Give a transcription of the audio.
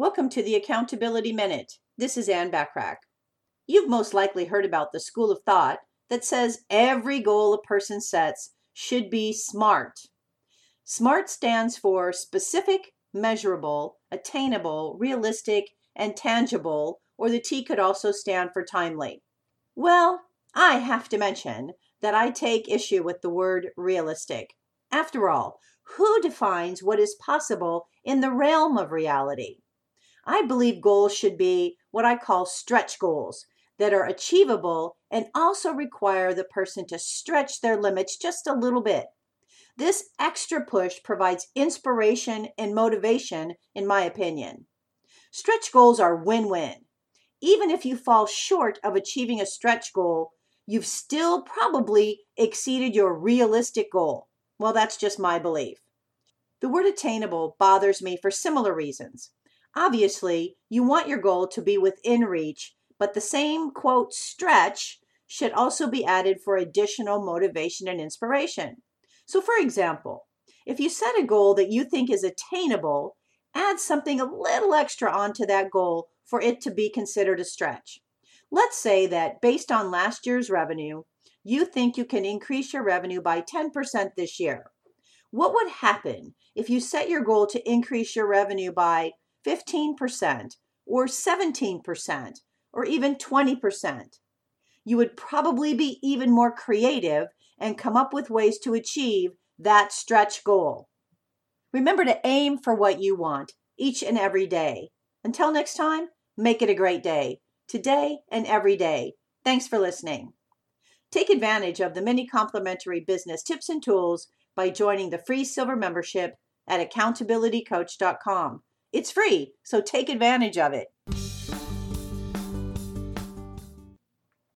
Welcome to the Accountability Minute. This is Ann Bachrach. You've most likely heard about the school of thought that says every goal a person sets should be SMART. SMART stands for specific, measurable, attainable, realistic, and tangible, or the T could also stand for timely. Well, I have to mention that I take issue with the word realistic. After all, who defines what is possible in the realm of reality? I believe goals should be what I call stretch goals that are achievable and also require the person to stretch their limits just a little bit. This extra push provides inspiration and motivation, in my opinion. Stretch goals are win win. Even if you fall short of achieving a stretch goal, you've still probably exceeded your realistic goal. Well, that's just my belief. The word attainable bothers me for similar reasons. Obviously, you want your goal to be within reach, but the same quote stretch should also be added for additional motivation and inspiration. So, for example, if you set a goal that you think is attainable, add something a little extra onto that goal for it to be considered a stretch. Let's say that based on last year's revenue, you think you can increase your revenue by 10% this year. What would happen if you set your goal to increase your revenue by 15% or 17% or even 20%. You would probably be even more creative and come up with ways to achieve that stretch goal. Remember to aim for what you want each and every day. Until next time, make it a great day, today and every day. Thanks for listening. Take advantage of the many complimentary business tips and tools by joining the free silver membership at accountabilitycoach.com. It's free, so take advantage of it.